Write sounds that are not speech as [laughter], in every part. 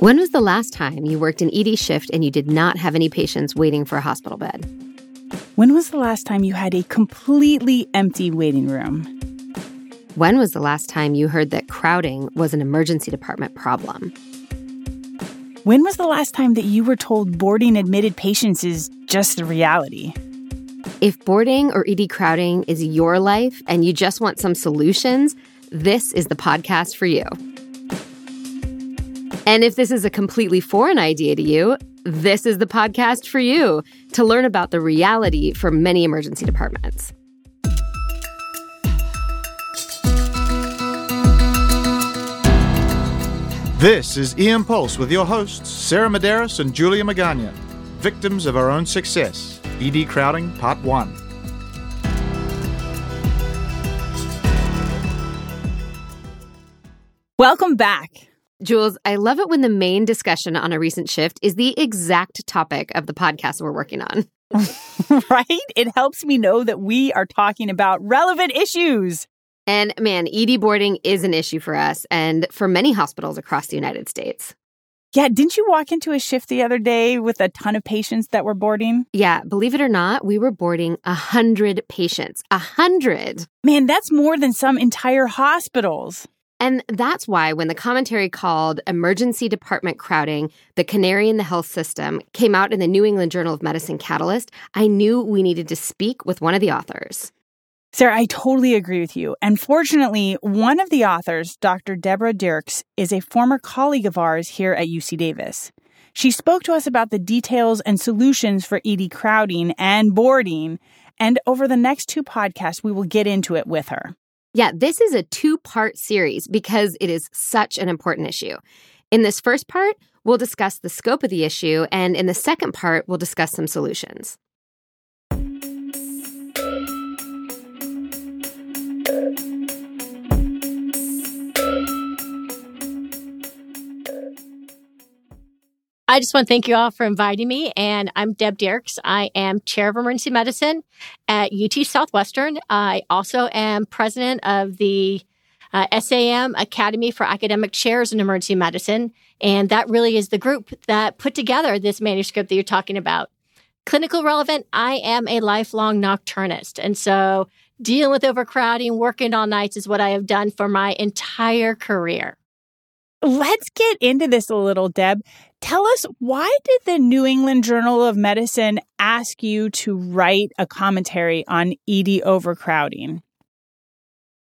When was the last time you worked an ED shift and you did not have any patients waiting for a hospital bed? When was the last time you had a completely empty waiting room? When was the last time you heard that crowding was an emergency department problem? When was the last time that you were told boarding admitted patients is just a reality? If boarding or ED crowding is your life and you just want some solutions, this is the podcast for you. And if this is a completely foreign idea to you, this is the podcast for you to learn about the reality for many emergency departments. This is EM Pulse with your hosts, Sarah Medeiros and Julia Magana, victims of our own success. ED Crowding, Part 1. Welcome back. Jules, I love it when the main discussion on a recent shift is the exact topic of the podcast we're working on. [laughs] [laughs] right? It helps me know that we are talking about relevant issues. And man, ED boarding is an issue for us and for many hospitals across the United States. Yeah, didn't you walk into a shift the other day with a ton of patients that were boarding? Yeah, believe it or not, we were boarding a hundred patients. A hundred. Man, that's more than some entire hospitals. And that's why when the commentary called Emergency Department Crowding, the Canary in the Health System came out in the New England Journal of Medicine Catalyst, I knew we needed to speak with one of the authors. Sarah, I totally agree with you. And fortunately, one of the authors, Dr. Deborah Diercks, is a former colleague of ours here at UC Davis. She spoke to us about the details and solutions for ED crowding and boarding. And over the next two podcasts, we will get into it with her. Yeah, this is a two part series because it is such an important issue. In this first part, we'll discuss the scope of the issue, and in the second part, we'll discuss some solutions. I just want to thank you all for inviting me. And I'm Deb Diercks. I am chair of emergency medicine at UT Southwestern. I also am president of the uh, SAEM Academy for Academic Chairs in Emergency Medicine. And that really is the group that put together this manuscript that you're talking about. Clinical relevant, I am a lifelong nocturnist. And so dealing with overcrowding, working all nights is what I have done for my entire career. Let's get into this a little, Deb. Tell us why did the New England Journal of Medicine ask you to write a commentary on ED overcrowding?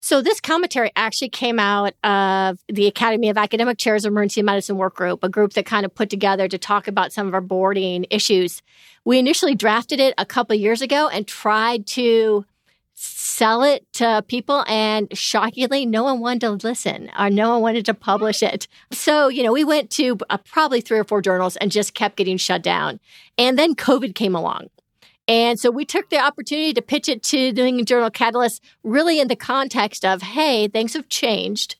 So this commentary actually came out of the Academy of Academic Chairs of Emergency Medicine Work Group, a group that kind of put together to talk about some of our boarding issues. We initially drafted it a couple years ago and tried to sell it to people and shockingly no one wanted to listen or no one wanted to publish it. So you know we went to uh, probably three or four journals and just kept getting shut down. And then covid came along. And so we took the opportunity to pitch it to the New England Journal Catalyst, really in the context of, hey, things have changed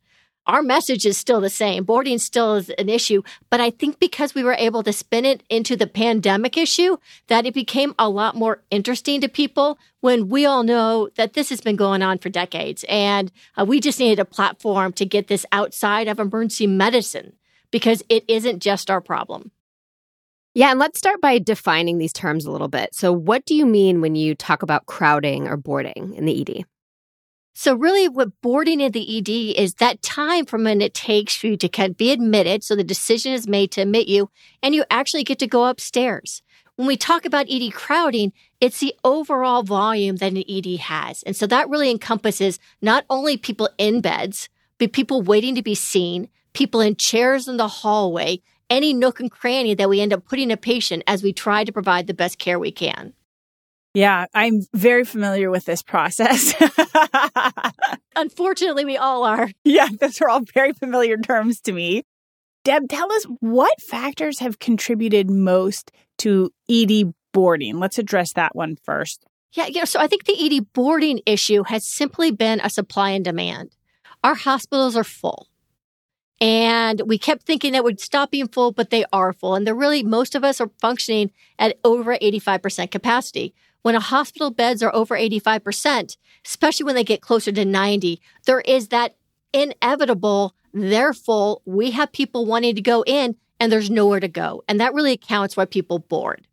our message is still the same. Boarding still is an issue, but I think because we were able to spin it into the pandemic issue, that it became a lot more interesting to people when we all know that this has been going on for decades. And uh, we just needed a platform to get this outside of emergency medicine because it isn't just our problem. Yeah, and let's start by defining these terms a little bit. So, what do you mean when you talk about crowding or boarding in the ED? So really what boarding in the ED is that time from when it takes for you to be admitted. So the decision is made to admit you and you actually get to go upstairs. When we talk about ED crowding, it's the overall volume that an ED has. And so that really encompasses not only people in beds, but people waiting to be seen, people in chairs in the hallway, any nook and cranny that we end up putting a patient as we try to provide the best care we can. Yeah, I'm very familiar with this process. [laughs] Unfortunately, we all are. Yeah, those are all very familiar terms to me. Deb, tell us what factors have contributed most to ED boarding? Let's address that one first. Yeah, yeah. So I think the ED boarding issue has simply been a supply and demand. Our hospitals are full. And we kept thinking that would stop being full, but they are full. And they're really, most of us are functioning at over 85% capacity. When a hospital beds are over 85%, especially when they get closer to 90, there is that inevitable, they're full. We have people wanting to go in and there's nowhere to go. And that really accounts why people board.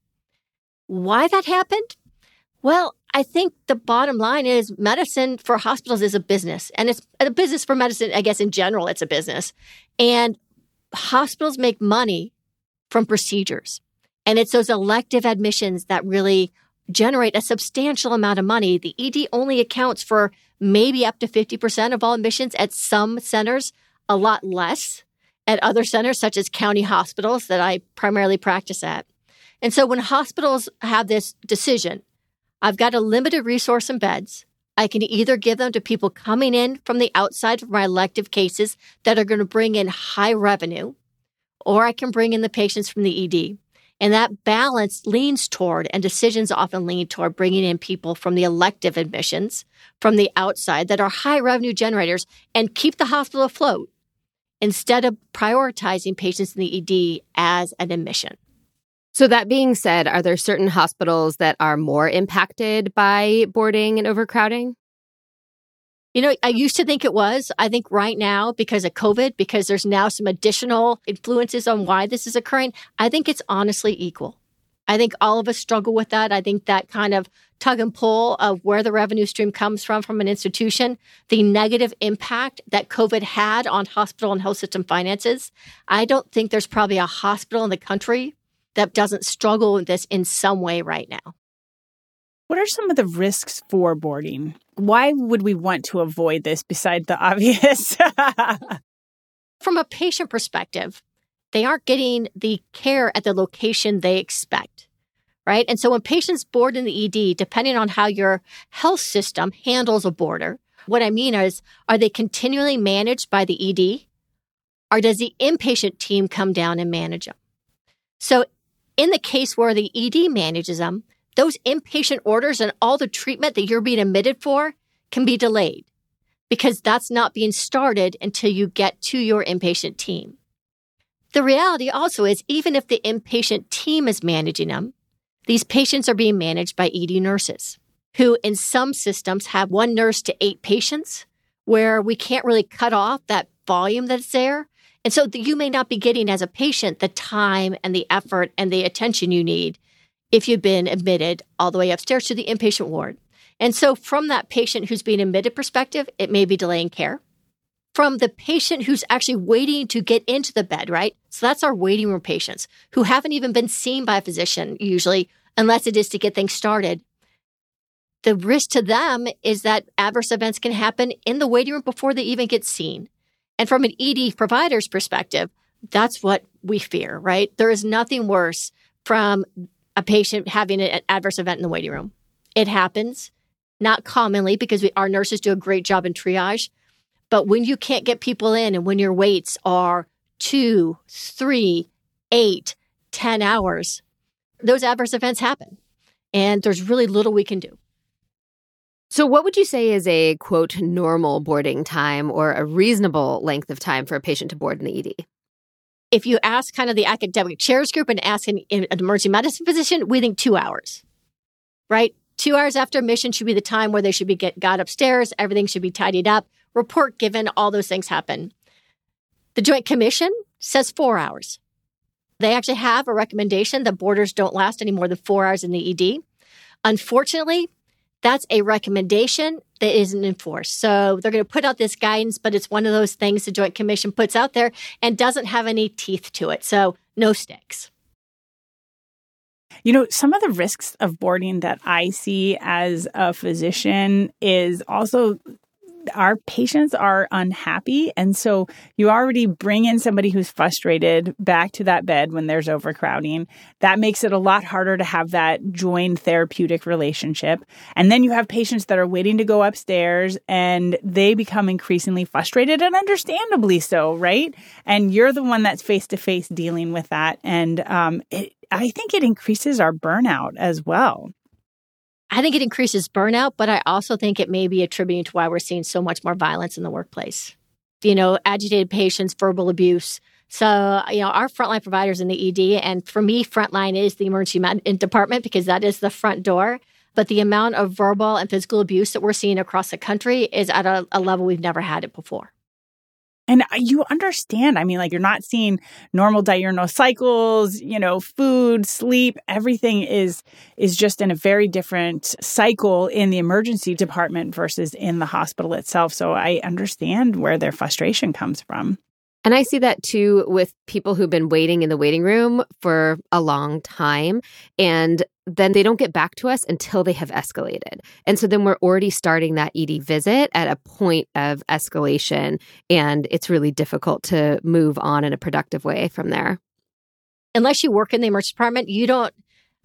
Why that happened? Well, I think the bottom line is medicine for hospitals is a business, and it's a business for medicine. I guess in general, it's a business. And hospitals make money from procedures. And it's those elective admissions that really generate a substantial amount of money. The ED only accounts for maybe up to 50% of all admissions at some centers, a lot less at other centers, such as county hospitals that I primarily practice at. And so when hospitals have this decision, I've got a limited resource in beds. I can either give them to people coming in from the outside of my elective cases that are going to bring in high revenue, or I can bring in the patients from the ED. And that balance leans toward, and decisions often lean toward bringing in people from the elective admissions from the outside that are high revenue generators and keep the hospital afloat instead of prioritizing patients in the ED as an admission. So, that being said, are there certain hospitals that are more impacted by boarding and overcrowding? You know, I used to think it was. I think right now, because of COVID, because there's now some additional influences on why this is occurring, I think it's honestly equal. I think all of us struggle with that. I think that kind of tug and pull of where the revenue stream comes from from an institution, the negative impact that COVID had on hospital and health system finances. I don't think there's probably a hospital in the country that doesn't struggle with this in some way right now. What are some of the risks for boarding? Why would we want to avoid this besides the [laughs] obvious? From a patient perspective, they aren't getting the care at the location they expect, right? And so when patients board in the ED, depending on how your health system handles a boarder, what I mean is, are they continually managed by the ED? Or does the inpatient team come down and manage them? So in the case where the ED manages them, those inpatient orders and all the treatment that you're being admitted for can be delayed because that's not being started until you get to your inpatient team. The reality also is, even if the inpatient team is managing them, these patients are being managed by ED nurses who, in some systems, have one nurse to eight patients where we can't really cut off that volume that's there. And so you may not be getting as a patient the time and the effort and the attention you need if you've been admitted all the way upstairs to the inpatient ward. And so from that patient who's being admitted perspective, it may be delaying care from the patient who's actually waiting to get into the bed, right? So that's our waiting room patients who haven't even been seen by a physician usually, unless it is to get things started. The risk to them is that adverse events can happen in the waiting room before they even get seen. And from an ED provider's perspective, that's what we fear, right? There is nothing worse from a patient having an adverse event in the waiting room. It happens, not commonly because we, our nurses do a great job in triage, but when you can't get people in and when your waits are two, three, eight, ten hours, those adverse events happen. And there's really little we can do. So, what would you say is a quote normal boarding time or a reasonable length of time for a patient to board in the ED? If you ask kind of the academic chairs group and ask an, an emergency medicine physician, we think two hours, right? Two hours after admission should be the time where they should be get, got upstairs. Everything should be tidied up report given, all those things happen. The Joint Commission says four hours. They actually have a recommendation that boarders don't last any more than four hours in the ED. Unfortunately, that's a recommendation that isn't enforced. So they're going to put out this guidance, but it's one of those things the Joint Commission puts out there and doesn't have any teeth to it. So no sticks. You know, some of the risks of boarding that I see as a physician is also our patients are unhappy. And so you already bring in somebody who's frustrated back to that bed when there's overcrowding. That makes it a lot harder to have that joined therapeutic relationship. And then you have patients that are waiting to go upstairs and they become increasingly frustrated and understandably so, right? And you're the one that's face to face dealing with that. And um, it, I think it increases our burnout as well. I think it increases burnout, but I also think it may be attributing to why we're seeing so much more violence in the workplace. You know, agitated patients, verbal abuse. So, you know, our frontline providers in the ED, and for me, frontline is the emergency med- department because that is the front door. But the amount of verbal and physical abuse that we're seeing across the country is at a, a level we've never had it before. And you understand, I mean, like you're not seeing normal diurnal cycles, you know, food, sleep, everything is is just in a very different cycle in the emergency department versus in the hospital itself. So I understand where their frustration comes from. And I see that too with people who've been waiting in the waiting room for a long time. And then they don't get back to us until they have escalated. And so then we're already starting that ED visit at a point of escalation. And it's really difficult to move on in a productive way from there. Unless you work in the emergency department, you don't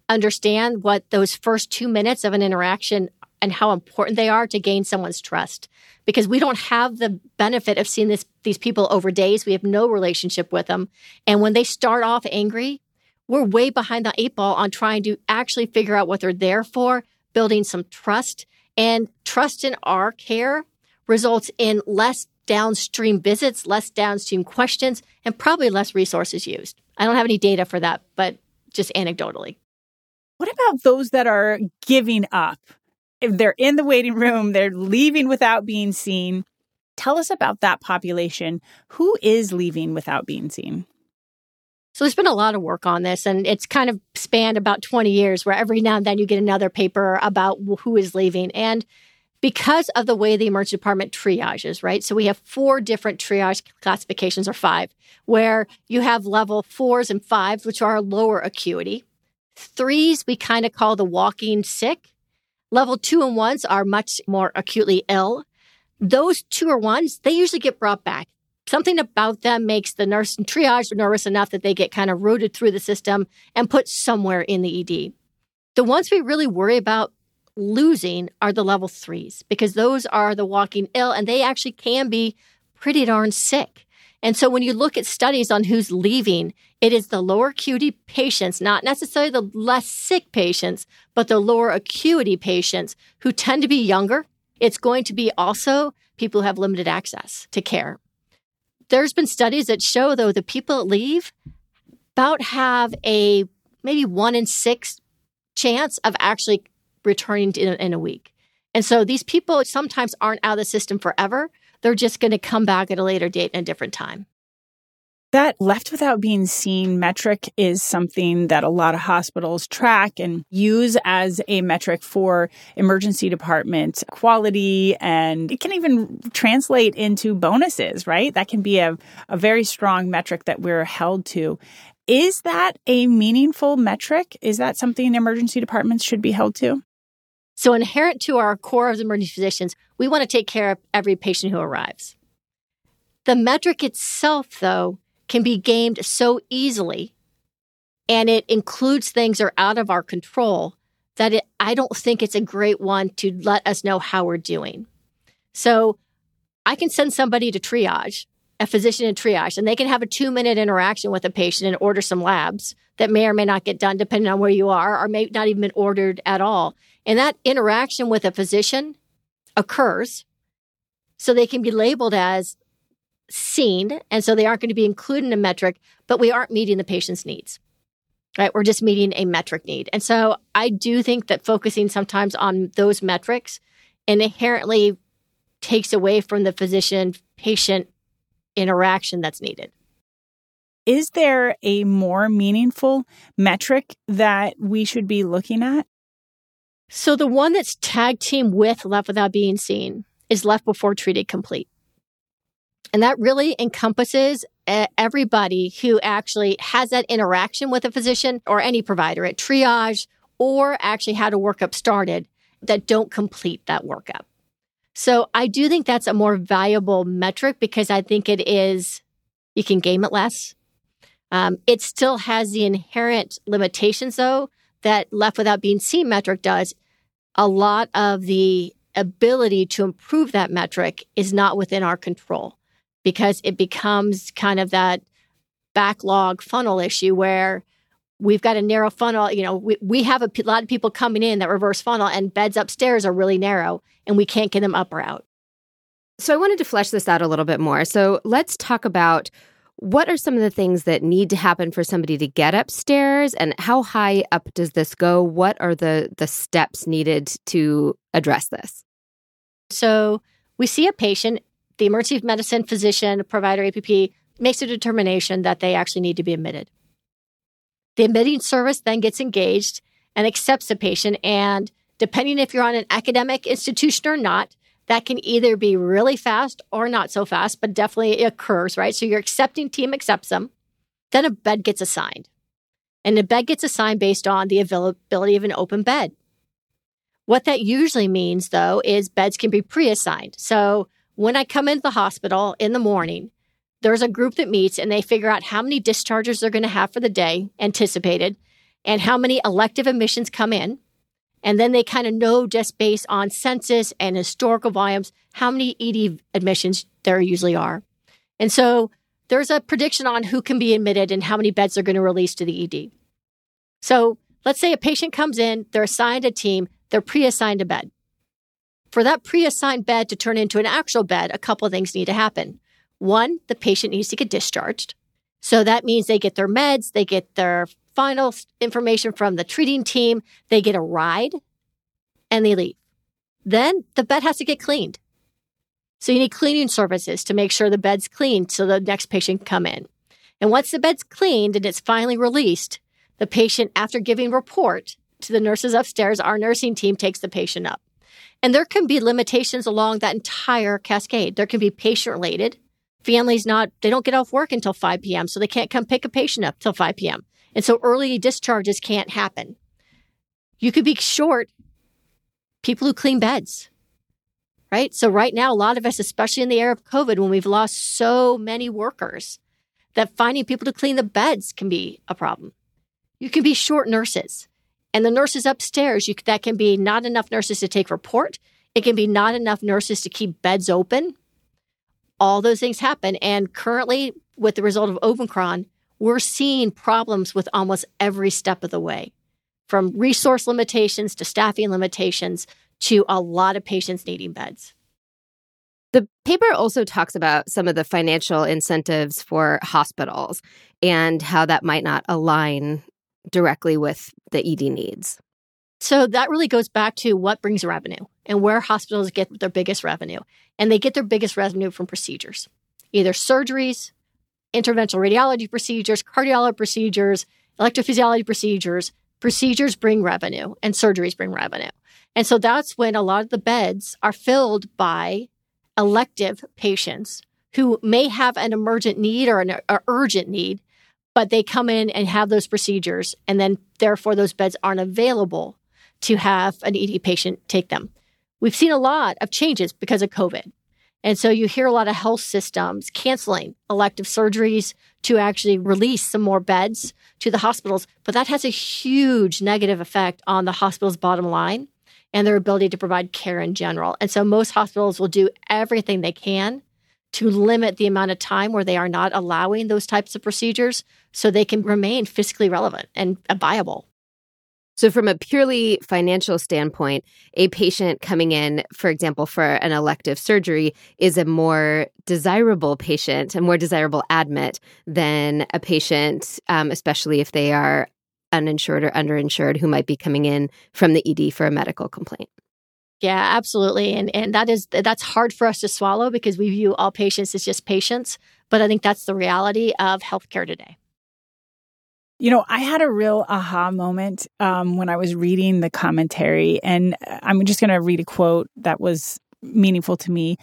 understand what those first two minutes of an interaction and how important they are to gain someone's trust because we don't have the benefit of seeing this these people over days we have no relationship with them and when they start off angry we're way behind the eight ball on trying to actually figure out what they're there for building some trust and trust in our care results in less downstream visits less downstream questions and probably less resources used i don't have any data for that but just anecdotally what about those that are giving up if they're in the waiting room, they're leaving without being seen. Tell us about that population. Who is leaving without being seen? So there's been a lot of work on this, and it's kind of spanned about 20 years, where every now and then you get another paper about who is leaving. And because of the way the emergency department triages, right? So we have four different triage classifications, or five, where you have level fours and fives, which are lower acuity. Threes, we kind of call the walking sick. Level two and ones are much more acutely ill. Those two or ones, they usually get brought back. Something about them makes the nurse and triage nervous enough that they get kind of rooted through the system and put somewhere in the ED. The ones we really worry about losing are the level threes because those are the walking ill and they actually can be pretty darn sick. And so when you look at studies on who's leaving, it is the lower acuity patients, not necessarily the less sick patients, but the lower acuity patients who tend to be younger. It's going to be also people who have limited access to care. There's been studies that show, though, the people that leave about have a maybe one in six chance of actually returning in, in a week. And so these people sometimes aren't out of the system forever, they're just going to come back at a later date and a different time. That left without being seen metric is something that a lot of hospitals track and use as a metric for emergency department quality. And it can even translate into bonuses, right? That can be a, a very strong metric that we're held to. Is that a meaningful metric? Is that something emergency departments should be held to? So, inherent to our core as emergency physicians, we want to take care of every patient who arrives. The metric itself, though, can be gamed so easily, and it includes things that are out of our control that it, I don't think it's a great one to let us know how we're doing. So, I can send somebody to triage, a physician in triage, and they can have a two minute interaction with a patient and order some labs that may or may not get done depending on where you are, or may not even been ordered at all. And that interaction with a physician occurs so they can be labeled as seen. And so they aren't going to be included in a metric, but we aren't meeting the patient's needs. Right. We're just meeting a metric need. And so I do think that focusing sometimes on those metrics inherently takes away from the physician patient interaction that's needed. Is there a more meaningful metric that we should be looking at? So the one that's tag team with left without being seen is left before treated complete. And that really encompasses everybody who actually has that interaction with a physician or any provider at triage or actually had a workup started that don't complete that workup. So I do think that's a more valuable metric because I think it is, you can game it less. Um, it still has the inherent limitations though that left without being seen metric does, a lot of the ability to improve that metric is not within our control because it becomes kind of that backlog funnel issue where we've got a narrow funnel. You know, we, we have a p- lot of people coming in that reverse funnel, and beds upstairs are really narrow, and we can't get them up or out. So I wanted to flesh this out a little bit more. So let's talk about what are some of the things that need to happen for somebody to get upstairs and how high up does this go? What are the the steps needed to address this? So we see a patient the emergency medicine physician, provider, APP makes a determination that they actually need to be admitted. The admitting service then gets engaged and accepts the patient. And depending if you're on an academic institution or not, that can either be really fast or not so fast, but definitely it occurs, right? So your accepting team accepts them. Then a bed gets assigned. And the bed gets assigned based on the availability of an open bed. What that usually means, though, is beds can be pre assigned. So when I come into the hospital in the morning, there's a group that meets and they figure out how many discharges they're going to have for the day anticipated and how many elective admissions come in. And then they kind of know just based on census and historical volumes how many ED admissions there usually are. And so there's a prediction on who can be admitted and how many beds they're going to release to the ED. So let's say a patient comes in, they're assigned a team, they're pre assigned a bed. For that pre assigned bed to turn into an actual bed, a couple things need to happen. One, the patient needs to get discharged. So that means they get their meds, they get their final information from the treating team, they get a ride, and they leave. Then the bed has to get cleaned. So you need cleaning services to make sure the bed's clean so the next patient can come in. And once the bed's cleaned and it's finally released, the patient, after giving report to the nurses upstairs, our nursing team takes the patient up. And there can be limitations along that entire cascade. There can be patient related, families not, they don't get off work until 5 p.m. So they can't come pick a patient up till 5 p.m. And so early discharges can't happen. You could be short people who clean beds, right? So right now, a lot of us, especially in the era of COVID, when we've lost so many workers, that finding people to clean the beds can be a problem. You can be short nurses. And the nurses upstairs, you, that can be not enough nurses to take report. It can be not enough nurses to keep beds open all those things happen. And currently, with the result of Omicron, we're seeing problems with almost every step of the way, from resource limitations to staffing limitations to a lot of patients needing beds. The paper also talks about some of the financial incentives for hospitals and how that might not align directly with the ED needs. So that really goes back to what brings revenue and where hospitals get their biggest revenue. And they get their biggest revenue from procedures, either surgeries, interventional radiology procedures, cardiology procedures, electrophysiology procedures. Procedures bring revenue and surgeries bring revenue. And so that's when a lot of the beds are filled by elective patients who may have an emergent need or an or urgent need, but they come in and have those procedures, and then therefore those beds aren't available to have an ED patient take them. We've seen a lot of changes because of COVID. And so you hear a lot of health systems canceling elective surgeries to actually release some more beds to the hospitals. But that has a huge negative effect on the hospital's bottom line and their ability to provide care in general. And so most hospitals will do everything they can to limit the amount of time where they are not allowing those types of procedures so they can remain fiscally relevant and viable. So, from a purely financial standpoint, a patient coming in, for example, for an elective surgery is a more desirable patient, a more desirable admit than a patient, um, especially if they are uninsured or underinsured, who might be coming in from the ED for a medical complaint. Yeah, absolutely. And and that is that's hard for us to swallow because we view all patients as just patients, but I think that's the reality of healthcare today. You know, I had a real aha moment um, when I was reading the commentary, and I'm just going to read a quote that was meaningful to me.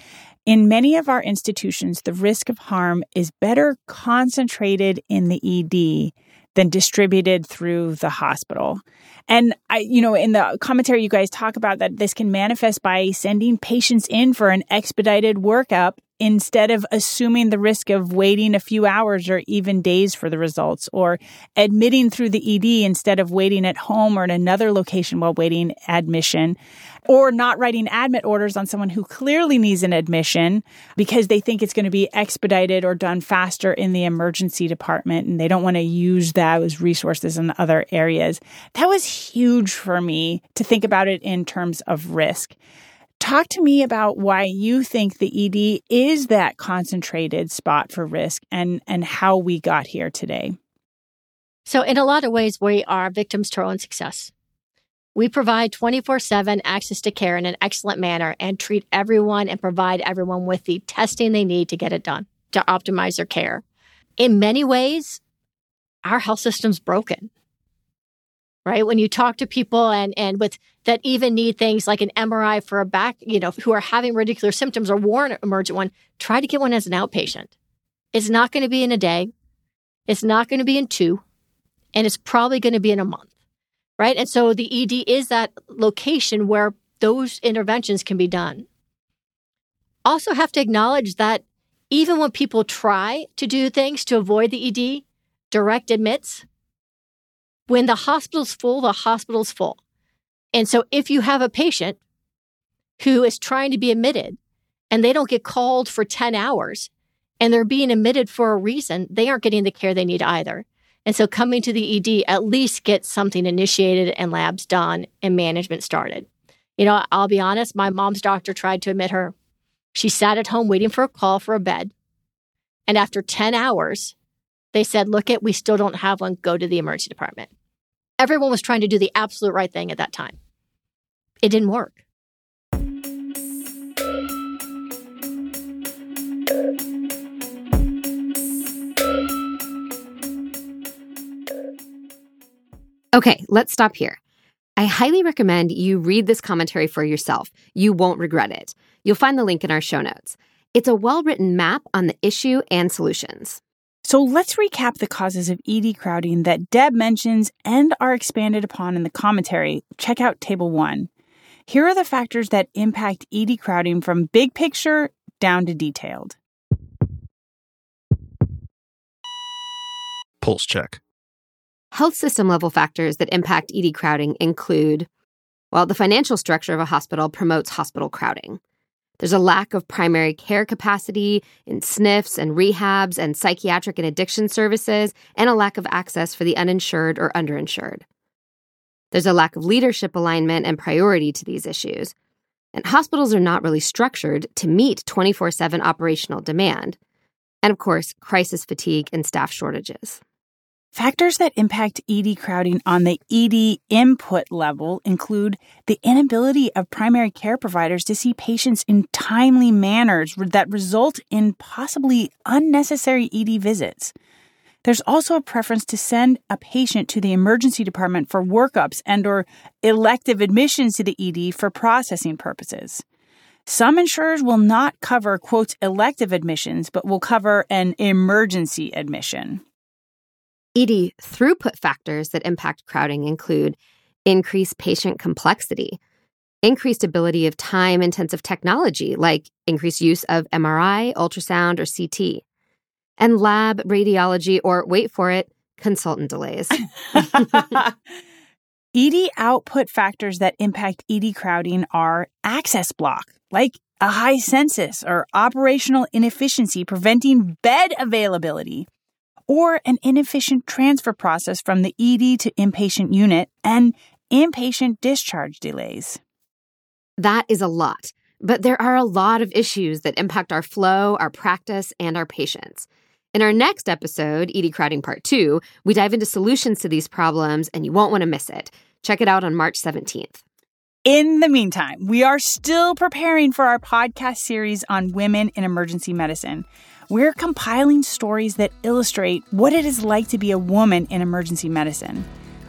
In many of our institutions, the risk of harm is better concentrated in the ED than distributed through the hospital. And I, you know, in the commentary, you guys talk about that this can manifest by sending patients in for an expedited workup instead of assuming the risk of waiting a few hours or even days for the results, or admitting through the ED instead of waiting at home or in another location while waiting admission, or not writing admit orders on someone who clearly needs an admission because they think it's going to be expedited or done faster in the emergency department and they don't want to use those resources in other areas. That was huge for me to think about it in terms of risk. Talk to me about why you think the ED is that concentrated spot for risk and, and how we got here today. So, in a lot of ways, we are victims to our own success. We provide 24 7 access to care in an excellent manner and treat everyone and provide everyone with the testing they need to get it done to optimize their care. In many ways, our health system's broken. Right? When you talk to people and, and with that even need things like an MRI for a back, you know, who are having radicular symptoms or warn emergent one, try to get one as an outpatient. It's not going to be in a day. It's not going to be in two. And it's probably going to be in a month right? And so the ED is that location where those interventions can be done. Also, have to acknowledge that even when people try to do things to avoid the ED, direct admits, when the hospital's full, the hospital's full. And so if you have a patient who is trying to be admitted and they don't get called for 10 hours and they're being admitted for a reason, they aren't getting the care they need either. And so coming to the ED at least gets something initiated and labs done and management started. You know, I'll be honest, my mom's doctor tried to admit her. She sat at home waiting for a call for a bed. And after 10 hours, they said, look it, we still don't have one. Go to the emergency department. Everyone was trying to do the absolute right thing at that time. It didn't work. Okay, let's stop here. I highly recommend you read this commentary for yourself. You won't regret it. You'll find the link in our show notes. It's a well written map on the issue and solutions. So let's recap the causes of ED crowding that Deb mentions and are expanded upon in the commentary. Check out Table 1. Here are the factors that impact ED crowding from big picture down to detailed. Pulse check. Health system level factors that impact ED crowding include well, the financial structure of a hospital promotes hospital crowding. There's a lack of primary care capacity in SNFs and rehabs and psychiatric and addiction services, and a lack of access for the uninsured or underinsured. There's a lack of leadership alignment and priority to these issues. And hospitals are not really structured to meet 24 7 operational demand. And of course, crisis fatigue and staff shortages. Factors that impact ED crowding on the ED input level include the inability of primary care providers to see patients in timely manners that result in possibly unnecessary ED visits. There's also a preference to send a patient to the emergency department for workups and or elective admissions to the ED for processing purposes. Some insurers will not cover quote elective admissions but will cover an emergency admission. ED throughput factors that impact crowding include increased patient complexity, increased ability of time intensive technology like increased use of MRI, ultrasound, or CT, and lab radiology or, wait for it, consultant delays. [laughs] [laughs] ED output factors that impact ED crowding are access block, like a high census or operational inefficiency preventing bed availability, or an inefficient transfer process from the ED to inpatient unit and inpatient discharge delays. That is a lot, but there are a lot of issues that impact our flow, our practice, and our patients. In our next episode, ED Crowding Part 2, we dive into solutions to these problems, and you won't want to miss it. Check it out on March 17th. In the meantime, we are still preparing for our podcast series on women in emergency medicine. We're compiling stories that illustrate what it is like to be a woman in emergency medicine.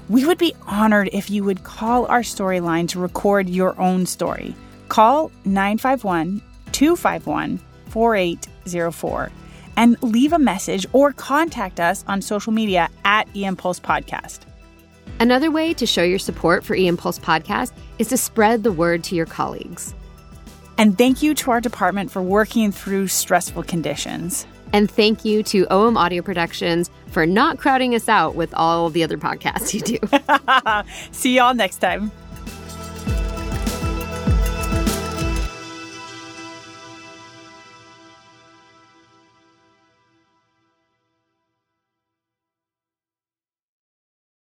We would be honored if you would call our storyline to record your own story. Call 951 251 4804 and leave a message or contact us on social media at eMPulse Podcast. Another way to show your support for eMPulse Podcast is to spread the word to your colleagues. And thank you to our department for working through stressful conditions. And thank you to OM Audio Productions for not crowding us out with all the other podcasts you do. [laughs] See y'all next time.